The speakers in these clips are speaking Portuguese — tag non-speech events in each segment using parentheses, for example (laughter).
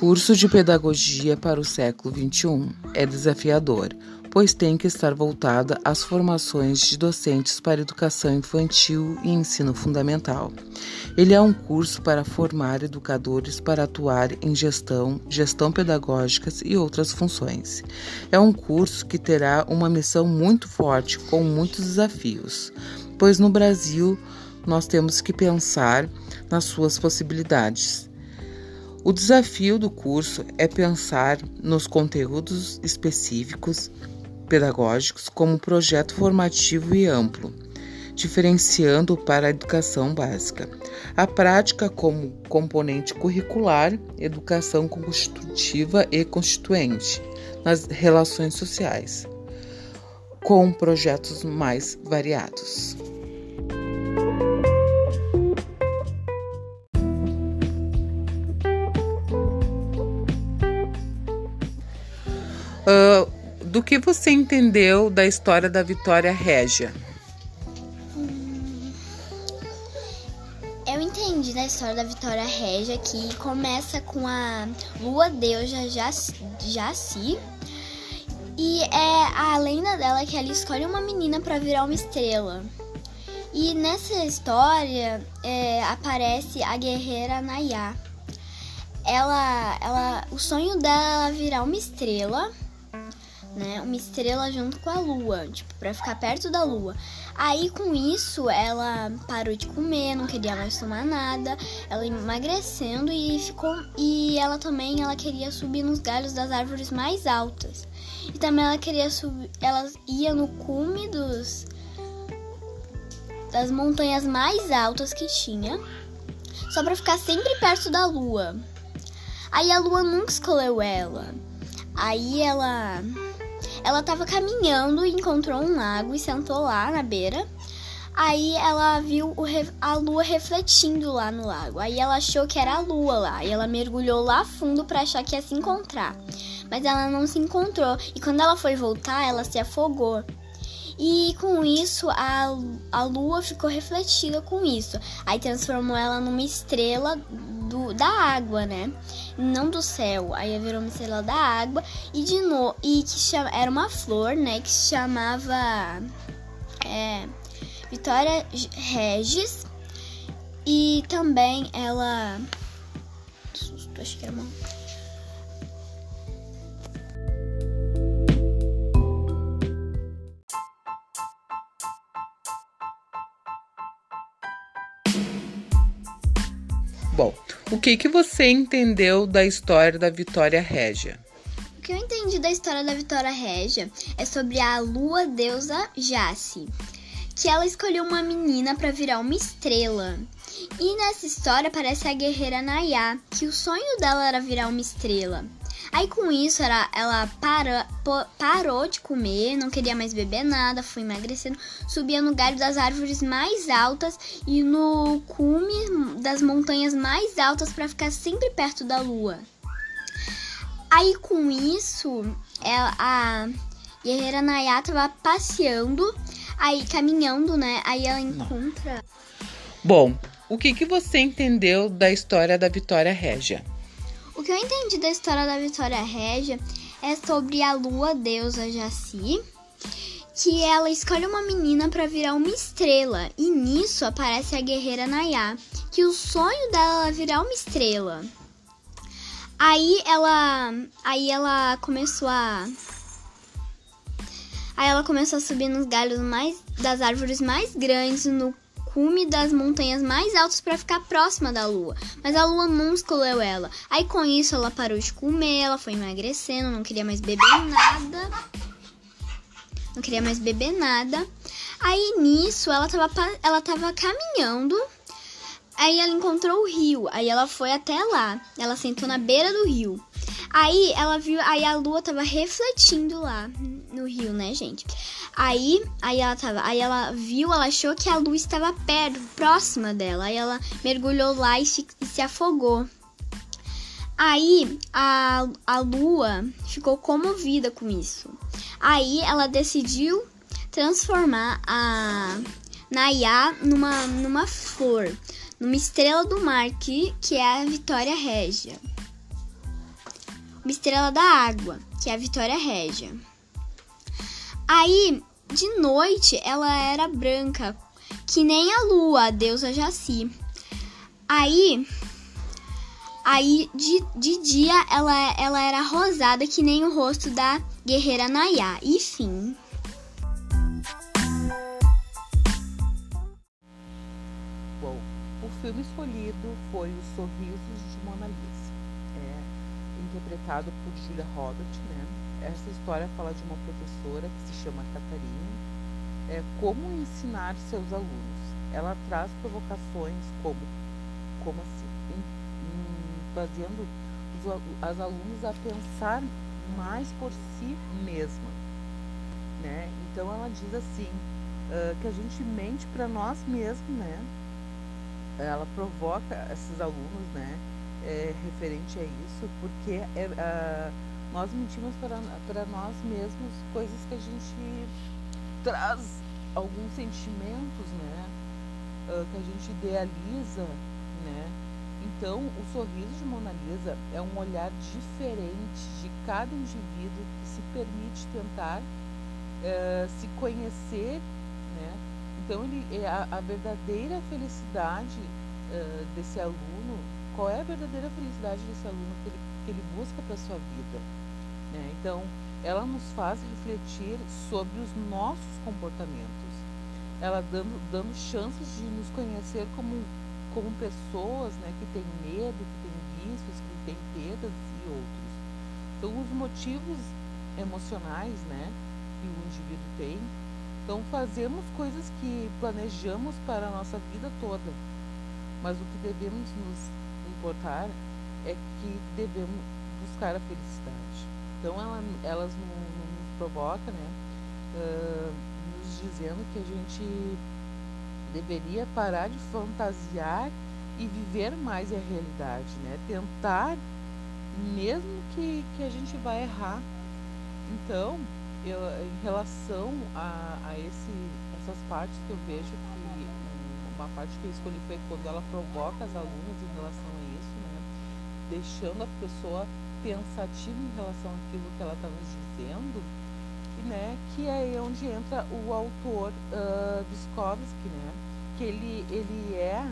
Curso de Pedagogia para o século XXI é desafiador, pois tem que estar voltada às formações de docentes para educação infantil e ensino fundamental. Ele é um curso para formar educadores para atuar em gestão, gestão pedagógica e outras funções. É um curso que terá uma missão muito forte, com muitos desafios, pois no Brasil nós temos que pensar nas suas possibilidades o desafio do curso é pensar nos conteúdos específicos pedagógicos como projeto formativo e amplo, diferenciando para a educação básica. A prática como componente curricular, educação constitutiva e constituinte nas relações sociais, com projetos mais variados. Uh, do que você entendeu da história da Vitória Régia? eu entendi da história da Vitória Régia que começa com a lua deusa Jaci. E é a lenda dela que ela escolhe uma menina para virar uma estrela. E nessa história é, aparece a guerreira Nayá. Ela, ela, o sonho dela é virar uma estrela né, uma estrela junto com a lua, tipo, para ficar perto da lua. Aí com isso ela parou de comer, não queria mais tomar nada, ela emagrecendo e ficou e ela também ela queria subir nos galhos das árvores mais altas. E também ela queria subir, ela ia no cume dos das montanhas mais altas que tinha, só para ficar sempre perto da lua. Aí a lua nunca escolheu ela. Aí ela ela estava caminhando e encontrou um lago e sentou lá na beira. Aí ela viu a lua refletindo lá no lago. Aí ela achou que era a lua lá. E ela mergulhou lá fundo para achar que ia se encontrar. Mas ela não se encontrou. E quando ela foi voltar, ela se afogou. E com isso, a, a lua ficou refletida com isso. Aí transformou ela numa estrela do, da água, né? Não do céu. Aí virou estrela da água e de novo e que chama, era uma flor, né? Que se chamava é, Vitória Regis e também ela acho que era uma o que, que você entendeu da história da Vitória Régia? O que eu entendi da história da Vitória Régia é sobre a lua deusa Jace, que ela escolheu uma menina para virar uma estrela. E nessa história aparece a guerreira Nayá, que o sonho dela era virar uma estrela. Aí com isso ela, ela para, parou de comer, não queria mais beber nada, foi emagrecendo, subia no galho das árvores mais altas e no cume das montanhas mais altas para ficar sempre perto da lua. Aí com isso, ela, a guerreira Nayá tava passeando, aí caminhando, né? Aí ela encontra. Bom, o que, que você entendeu da história da Vitória Régia? O que eu entendi da história da Vitória Régia é sobre a lua deusa Jaci, que ela escolhe uma menina para virar uma estrela, e nisso aparece a guerreira Nayá, que o sonho dela é virar uma estrela. Aí ela, aí ela começou a Aí ela começou a subir nos galhos mais das árvores mais grandes no cume das montanhas mais altas para ficar próxima da lua, mas a lua não escolheu ela. Aí com isso ela parou de comer, ela foi emagrecendo, não queria mais beber nada. Não queria mais beber nada. Aí nisso ela tava, ela tava caminhando. Aí ela encontrou o rio. Aí ela foi até lá. Ela sentou na beira do rio. Aí ela viu, aí a lua tava refletindo lá no rio, né, gente? Aí, aí ela tava, aí ela viu, ela achou que a luz estava perto, próxima dela. Aí ela mergulhou lá e se, e se afogou. Aí a, a lua ficou comovida com isso. Aí ela decidiu transformar a Nayá numa, numa flor, numa estrela do mar, que, que é a Vitória Régia. Estrela da água, que é a Vitória Régia. Aí, de noite, ela era branca, que nem a lua, a deusa Jaci. Aí, aí de, de dia ela, ela era rosada, que nem o rosto da guerreira Nayá. E fim. filme escolhido foi Os Sorrisos de Mona Lisa, interpretado por Julia Roberts. Né? Essa história fala de uma professora que se chama Catarina, é, como ensinar seus alunos. Ela traz provocações como, como assim, em, em, fazendo os as alunos a pensar mais por si mesma. Né? Então ela diz assim, uh, que a gente mente para nós mesmos, né? ela provoca esses alunos, né, é, referente a isso, porque é, nós mentimos para, nós mesmos coisas que a gente traz alguns sentimentos, né, uh, que a gente idealiza, né. Então, o sorriso de Mona Lisa é um olhar diferente de cada indivíduo que se permite tentar uh, se conhecer, né, então, ele, é a, a verdadeira felicidade uh, desse aluno, qual é a verdadeira felicidade desse aluno que ele, que ele busca para a sua vida? Né? Então, ela nos faz refletir sobre os nossos comportamentos, ela dando, dando chances de nos conhecer como, como pessoas né, que têm medo, que têm vícios, que têm perdas e outros. Então, os motivos emocionais né, que o indivíduo tem então fazemos coisas que planejamos para a nossa vida toda, mas o que devemos nos importar é que devemos buscar a felicidade. Então ela, elas nos provocam, né, uh, nos dizendo que a gente deveria parar de fantasiar e viver mais a realidade, né? Tentar, mesmo que, que a gente vai errar. Então, eu, em relação a, a esse, essas partes que eu vejo que uma parte que eu escolhi foi quando ela provoca as alunas em relação? Deixando a pessoa pensativa em relação àquilo que ela nos dizendo, né? Que é onde entra o autor uh, Viskovsky, né? Que ele, ele é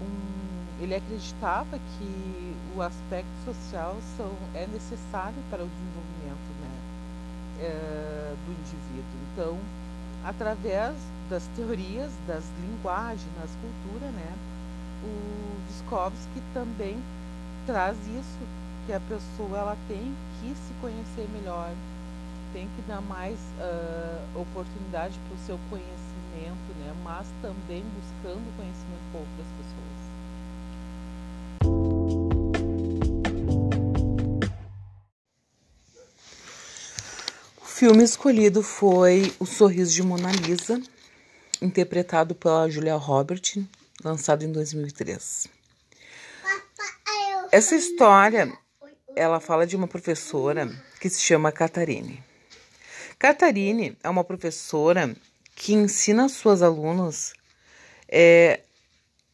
um ele acreditava que o aspecto social são, é necessário para o desenvolvimento é, do indivíduo. Então, através das teorias, das linguagens, das culturas, né, o Viskovsky também traz isso, que a pessoa ela tem que se conhecer melhor, tem que dar mais uh, oportunidade para o seu conhecimento, né, mas também buscando conhecimento com outras pessoas. filme escolhido foi O Sorriso de Mona Lisa, interpretado pela Julia Roberts, lançado em 2003. Essa história, ela fala de uma professora que se chama Catarine. Catarine é uma professora que ensina suas alunos é,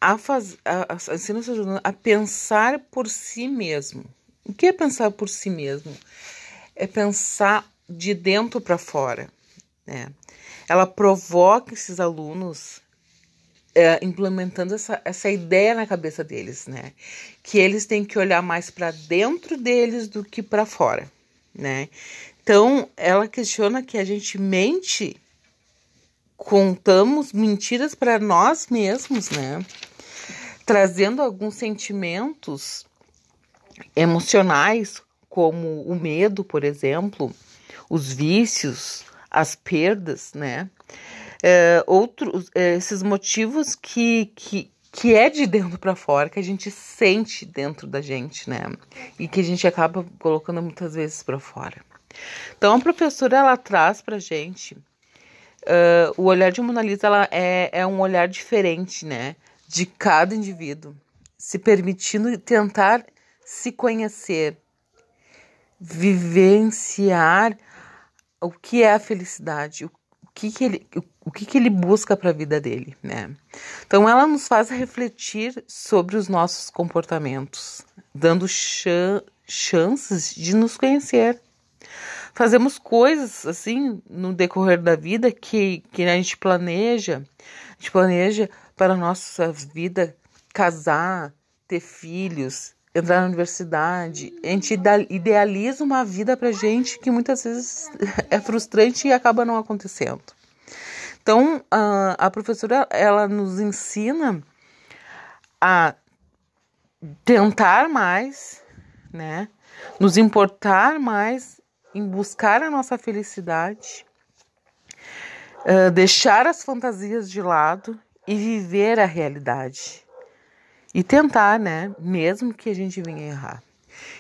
a, faz, a, a, ensina seus alunos a pensar por si mesmo. O que é pensar por si mesmo? É pensar de dentro para fora. Né? Ela provoca esses alunos é, implementando essa, essa ideia na cabeça deles, né? Que eles têm que olhar mais para dentro deles do que para fora, né? Então, ela questiona que a gente mente, contamos mentiras para nós mesmos, né? Trazendo alguns sentimentos emocionais, como o medo, por exemplo, os vícios, as perdas, né? É, outros, é, esses motivos que, que, que é de dentro para fora, que a gente sente dentro da gente, né? E que a gente acaba colocando muitas vezes para fora. Então, a professora ela traz para gente uh, o olhar de Mona Lisa ela é, é um olhar diferente, né? De cada indivíduo, se permitindo tentar se conhecer, vivenciar o que é a felicidade, o que, que ele, o que, que ele busca para a vida dele, né? Então ela nos faz refletir sobre os nossos comportamentos, dando chances de nos conhecer. Fazemos coisas assim no decorrer da vida que, que a gente planeja, a gente planeja para a nossa vida casar, ter filhos, entrar na universidade. A gente idealiza uma vida pra gente que muitas vezes (laughs) é frustrante e acaba não acontecendo. Então, a, professora ela nos ensina a tentar mais, né? Nos importar mais em buscar a nossa felicidade, uh, deixar as fantasias de lado e viver a realidade. E tentar, né? Mesmo que a gente venha errar.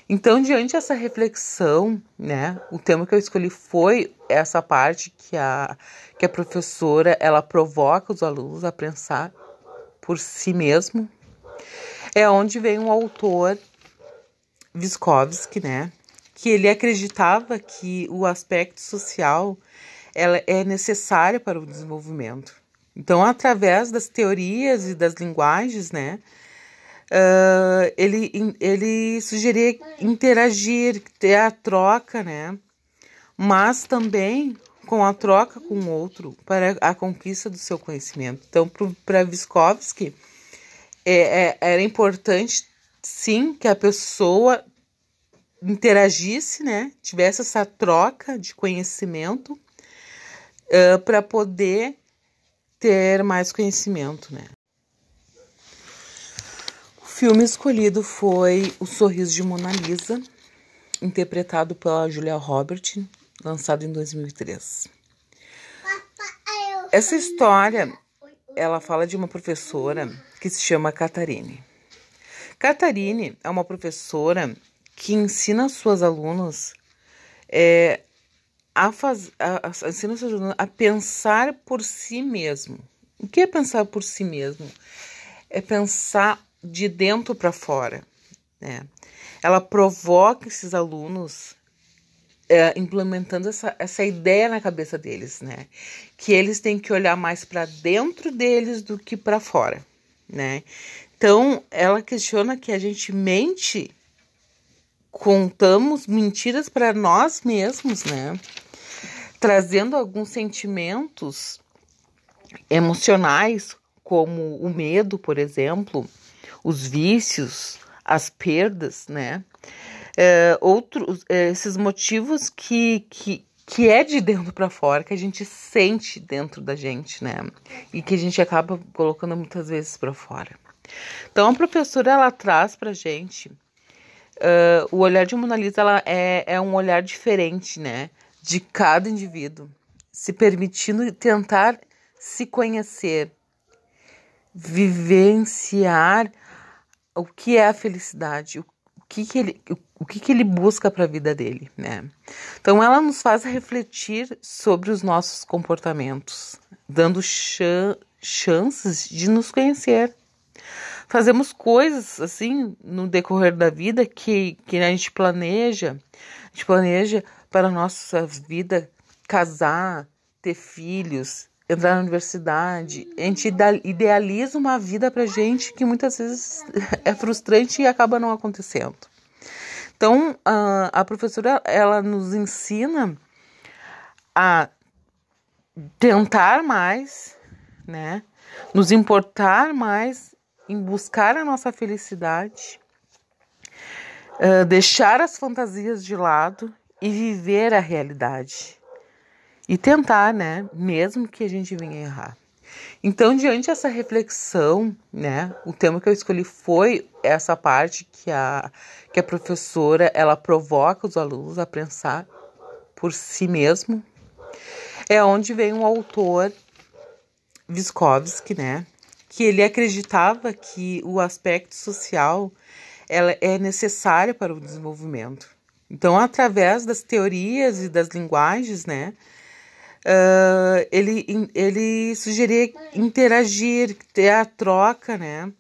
Então, diante dessa reflexão, né, o tema que eu escolhi foi essa parte que a, que a professora ela provoca os alunos a pensar por si mesmo. É onde vem um autor, Viskovsky, né, que ele acreditava que o aspecto social ela é necessário para o desenvolvimento. Então, através das teorias e das linguagens, né, uh, ele, ele sugeria interagir, ter a troca, né? Mas também com a troca com o outro para a conquista do seu conhecimento. Então, para Vygotsky, é, é, era importante, sim, que a pessoa interagisse, né? Tivesse essa troca de conhecimento uh, para poder ter mais conhecimento, né? Filme escolhido foi O Sorriso de Mona Lisa, interpretado pela Julia Roberts, lançado em 2003. Essa história, ela fala de uma professora que se chama Catarine. Catarine é uma professora que ensina suas alunas é, a, faz, a, a, ensina a pensar por si mesmo. O que é pensar por si mesmo? É pensar de dentro para fora. Né? Ela provoca esses alunos é, implementando essa, essa ideia na cabeça deles, né? Que eles têm que olhar mais para dentro deles do que para fora, né? Então, ela questiona que a gente mente, contamos mentiras para nós mesmos, né? Trazendo alguns sentimentos emocionais, como o medo, por exemplo, os vícios, as perdas, né? É, outros, é, esses motivos que, que, que é de dentro para fora, que a gente sente dentro da gente, né? E que a gente acaba colocando muitas vezes para fora. Então, a professora ela traz para gente uh, o olhar de Mona Lisa ela é, é um olhar diferente, né? De cada indivíduo, se permitindo tentar se conhecer, vivenciar o que é a felicidade, o que, que ele, o que, que ele busca para a vida dele, né? Então ela nos faz refletir sobre os nossos comportamentos, dando ch chances de nos conhecer. Fazemos coisas assim no decorrer da vida que, que a gente planeja, a gente planeja para a nossa vida casar, ter filhos, entrar na universidade. A gente idealiza uma vida pra gente que muitas vezes (laughs) é frustrante e acaba não acontecendo. Então, a, professora ela nos ensina a tentar mais, né? Nos importar mais em buscar a nossa felicidade, uh, deixar as fantasias de lado e viver a realidade e tentar, né? Mesmo que a gente venha errar. Então, diante dessa reflexão, né, o tema que eu escolhi foi essa parte que a, que a professora ela provoca os alunos a pensar por si mesmo. É onde vem um autor, Viskovsky, né, que ele acreditava que o aspecto social ela é necessário para o desenvolvimento. Então, através das teorias e das linguagens, né, uh, ele, ele sugeria interagir, ter a troca, né?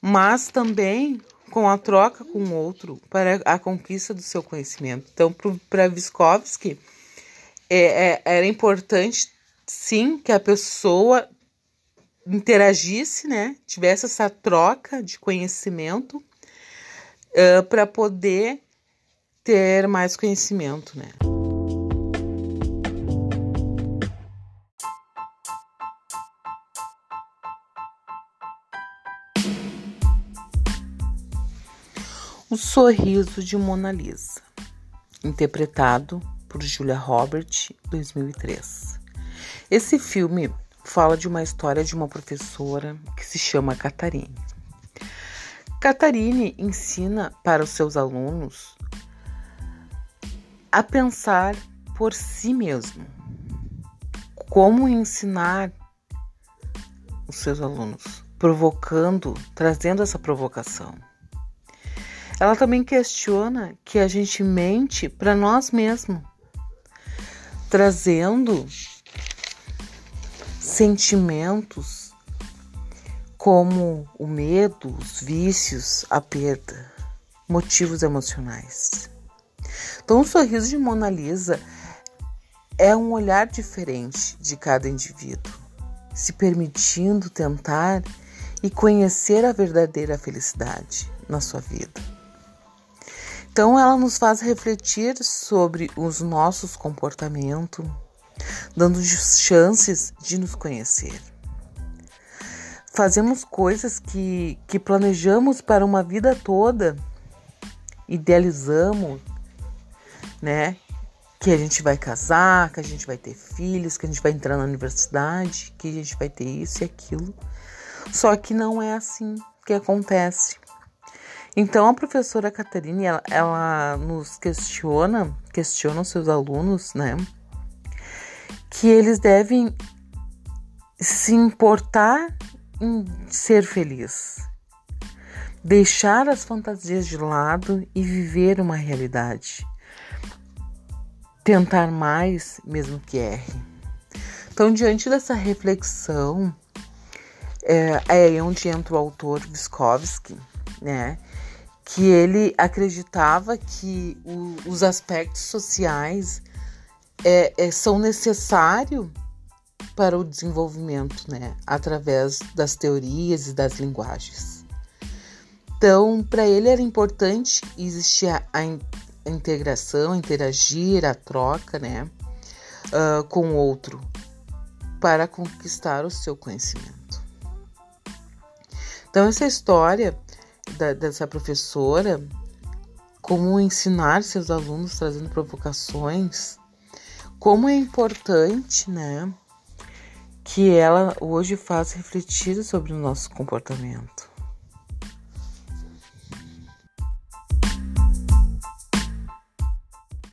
Mas também com a troca com o outro para a conquista do seu conhecimento. Então, para Vygotsky, é, é, era importante, sim, que a pessoa interagisse, né? Tivesse essa troca de conhecimento uh, para poder ter mais conhecimento, né? O Sorriso de Mona Lisa, interpretado por Julia Roberts, 2003. Esse filme fala de uma história de uma professora que se chama Catarine. Catarine ensina para os seus alunos a pensar por si mesmo. Como ensinar os seus alunos, provocando, trazendo essa provocação. Ela também questiona que a gente mente para nós mesmos, trazendo sentimentos como o medo, os vícios, a perda, motivos emocionais. Então, o sorriso de Mona Lisa é um olhar diferente de cada indivíduo, se permitindo tentar e conhecer a verdadeira felicidade na sua vida. Então, ela nos faz refletir sobre os nossos comportamentos, dando chances de nos conhecer. Fazemos coisas que, que planejamos para uma vida toda, idealizamos, né? Que a gente vai casar, que a gente vai ter filhos, que a gente vai entrar na universidade, que a gente vai ter isso e aquilo. Só que não é assim que acontece. Então a professora Catarina, ela, ela nos questiona, questiona os seus alunos, né? Que eles devem se importar em ser feliz, deixar as fantasias de lado e viver uma realidade. Tentar mais, mesmo que erre. Então, diante dessa reflexão, é, é onde entra o autor Viskovsky, né? Que ele acreditava que o, os aspectos sociais é, é, são necessários para o desenvolvimento, né, através das teorias e das linguagens. Então, para ele era importante existir a, a integração, interagir, a troca, né, uh, com o outro, para conquistar o seu conhecimento. Então, essa história da, dessa professora, como ensinar seus alunos trazendo provocações, como é importante, né, que ela hoje faz refletir sobre o nosso comportamento.